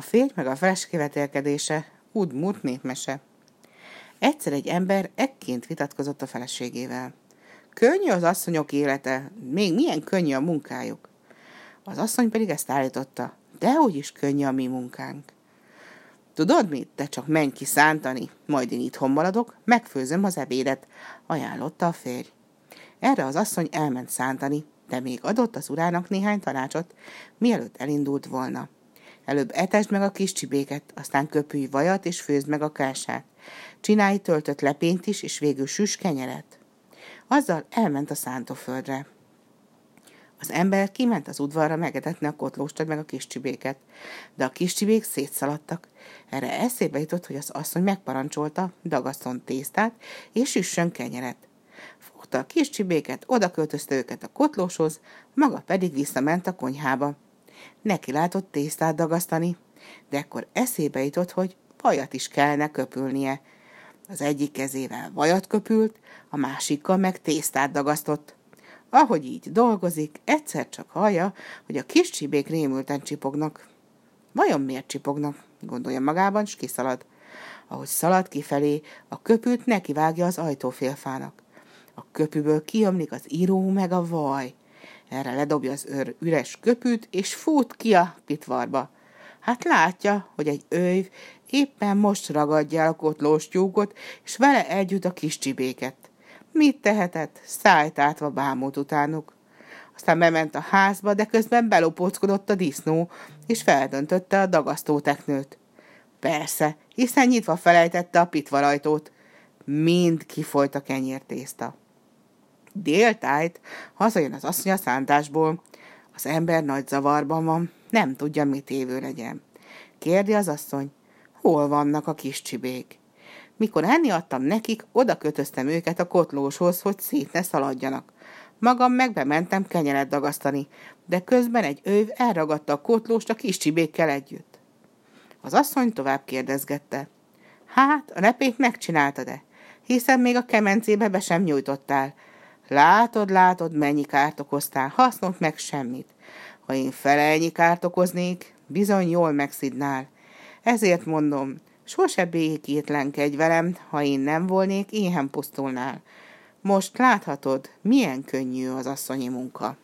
A férj meg a feles kivetélkedése, úgy népmese. Egyszer egy ember ekként vitatkozott a feleségével. Könnyű az asszonyok élete, még milyen könnyű a munkájuk. Az asszony pedig ezt állította, dehogy is könnyű a mi munkánk. Tudod mit, te csak menj ki szántani, majd én itthon maradok, megfőzöm az ebédet, ajánlotta a férj. Erre az asszony elment szántani, de még adott az urának néhány tanácsot, mielőtt elindult volna. Előbb etesd meg a kis csibéket, aztán köpülj vajat és főzd meg a kását. Csinálj töltött lepényt is, és végül süss kenyeret. Azzal elment a szántóföldre. Az ember kiment az udvarra megetetni a kotlóstad meg a kis csibéket, de a kis csibék szétszaladtak. Erre eszébe jutott, hogy az asszony megparancsolta, dagaszton tésztát és süssön kenyeret. Fogta a kis csibéket, oda őket a kotlóshoz, maga pedig visszament a konyhába. Neki látott tésztát dagasztani, de ekkor eszébe jutott, hogy vajat is kellene köpülnie. Az egyik kezével vajat köpült, a másikkal meg tésztát dagasztott. Ahogy így dolgozik, egyszer csak hallja, hogy a kis csibék rémülten csipognak. Vajon miért csipognak? gondolja magában, s kiszalad. Ahogy szalad kifelé, a köpült nekivágja az ajtófélfának. A köpűből kiömlik az író meg a vaj. Erre ledobja az őr üres köpűt, és fut ki a pitvarba. Hát látja, hogy egy őv éppen most ragadja el a kotlós és vele együtt a kis csibéket. Mit tehetett? Szájt átva bámult utánuk. Aztán bement a házba, de közben belopóckodott a disznó, és feldöntötte a dagasztóteknőt. Persze, hiszen nyitva felejtette a pitvarajtót. Mind kifolyt a kenyértészta. Déltájt hazajön az asszony a szántásból. Az ember nagy zavarban van, nem tudja, mit évő legyen. Kérdi az asszony, hol vannak a kis csibék? Mikor enni adtam nekik, oda kötöztem őket a kotlóshoz, hogy szét ne szaladjanak. Magam meg bementem kenyeret dagasztani, de közben egy őv elragadta a kotlóst a kis csibékkel együtt. Az asszony tovább kérdezgette. Hát, a repét megcsináltad-e? Hiszen még a kemencébe be sem nyújtottál. Látod, látod, mennyi kárt okoztál, hasznot meg semmit. Ha én fele ennyi kárt okoznék, bizony jól megszidnál. Ezért mondom, sose békétlenkedj velem, ha én nem volnék, éhen pusztulnál. Most láthatod, milyen könnyű az asszonyi munka.